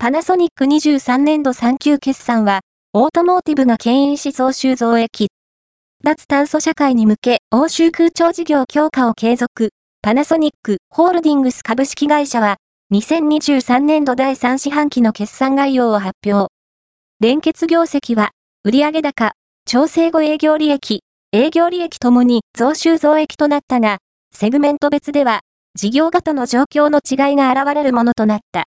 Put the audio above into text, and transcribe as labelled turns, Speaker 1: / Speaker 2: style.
Speaker 1: パナソニック23年度3級決算は、オートモーティブが牽引し増収増益。脱炭素社会に向け、欧州空調事業強化を継続。パナソニックホールディングス株式会社は、2023年度第3四半期の決算概要を発表。連結業績は、売上高、調整後営業利益、営業利益ともに増収増益となったが、セグメント別では、事業型の状況の違いが現れるものとなった。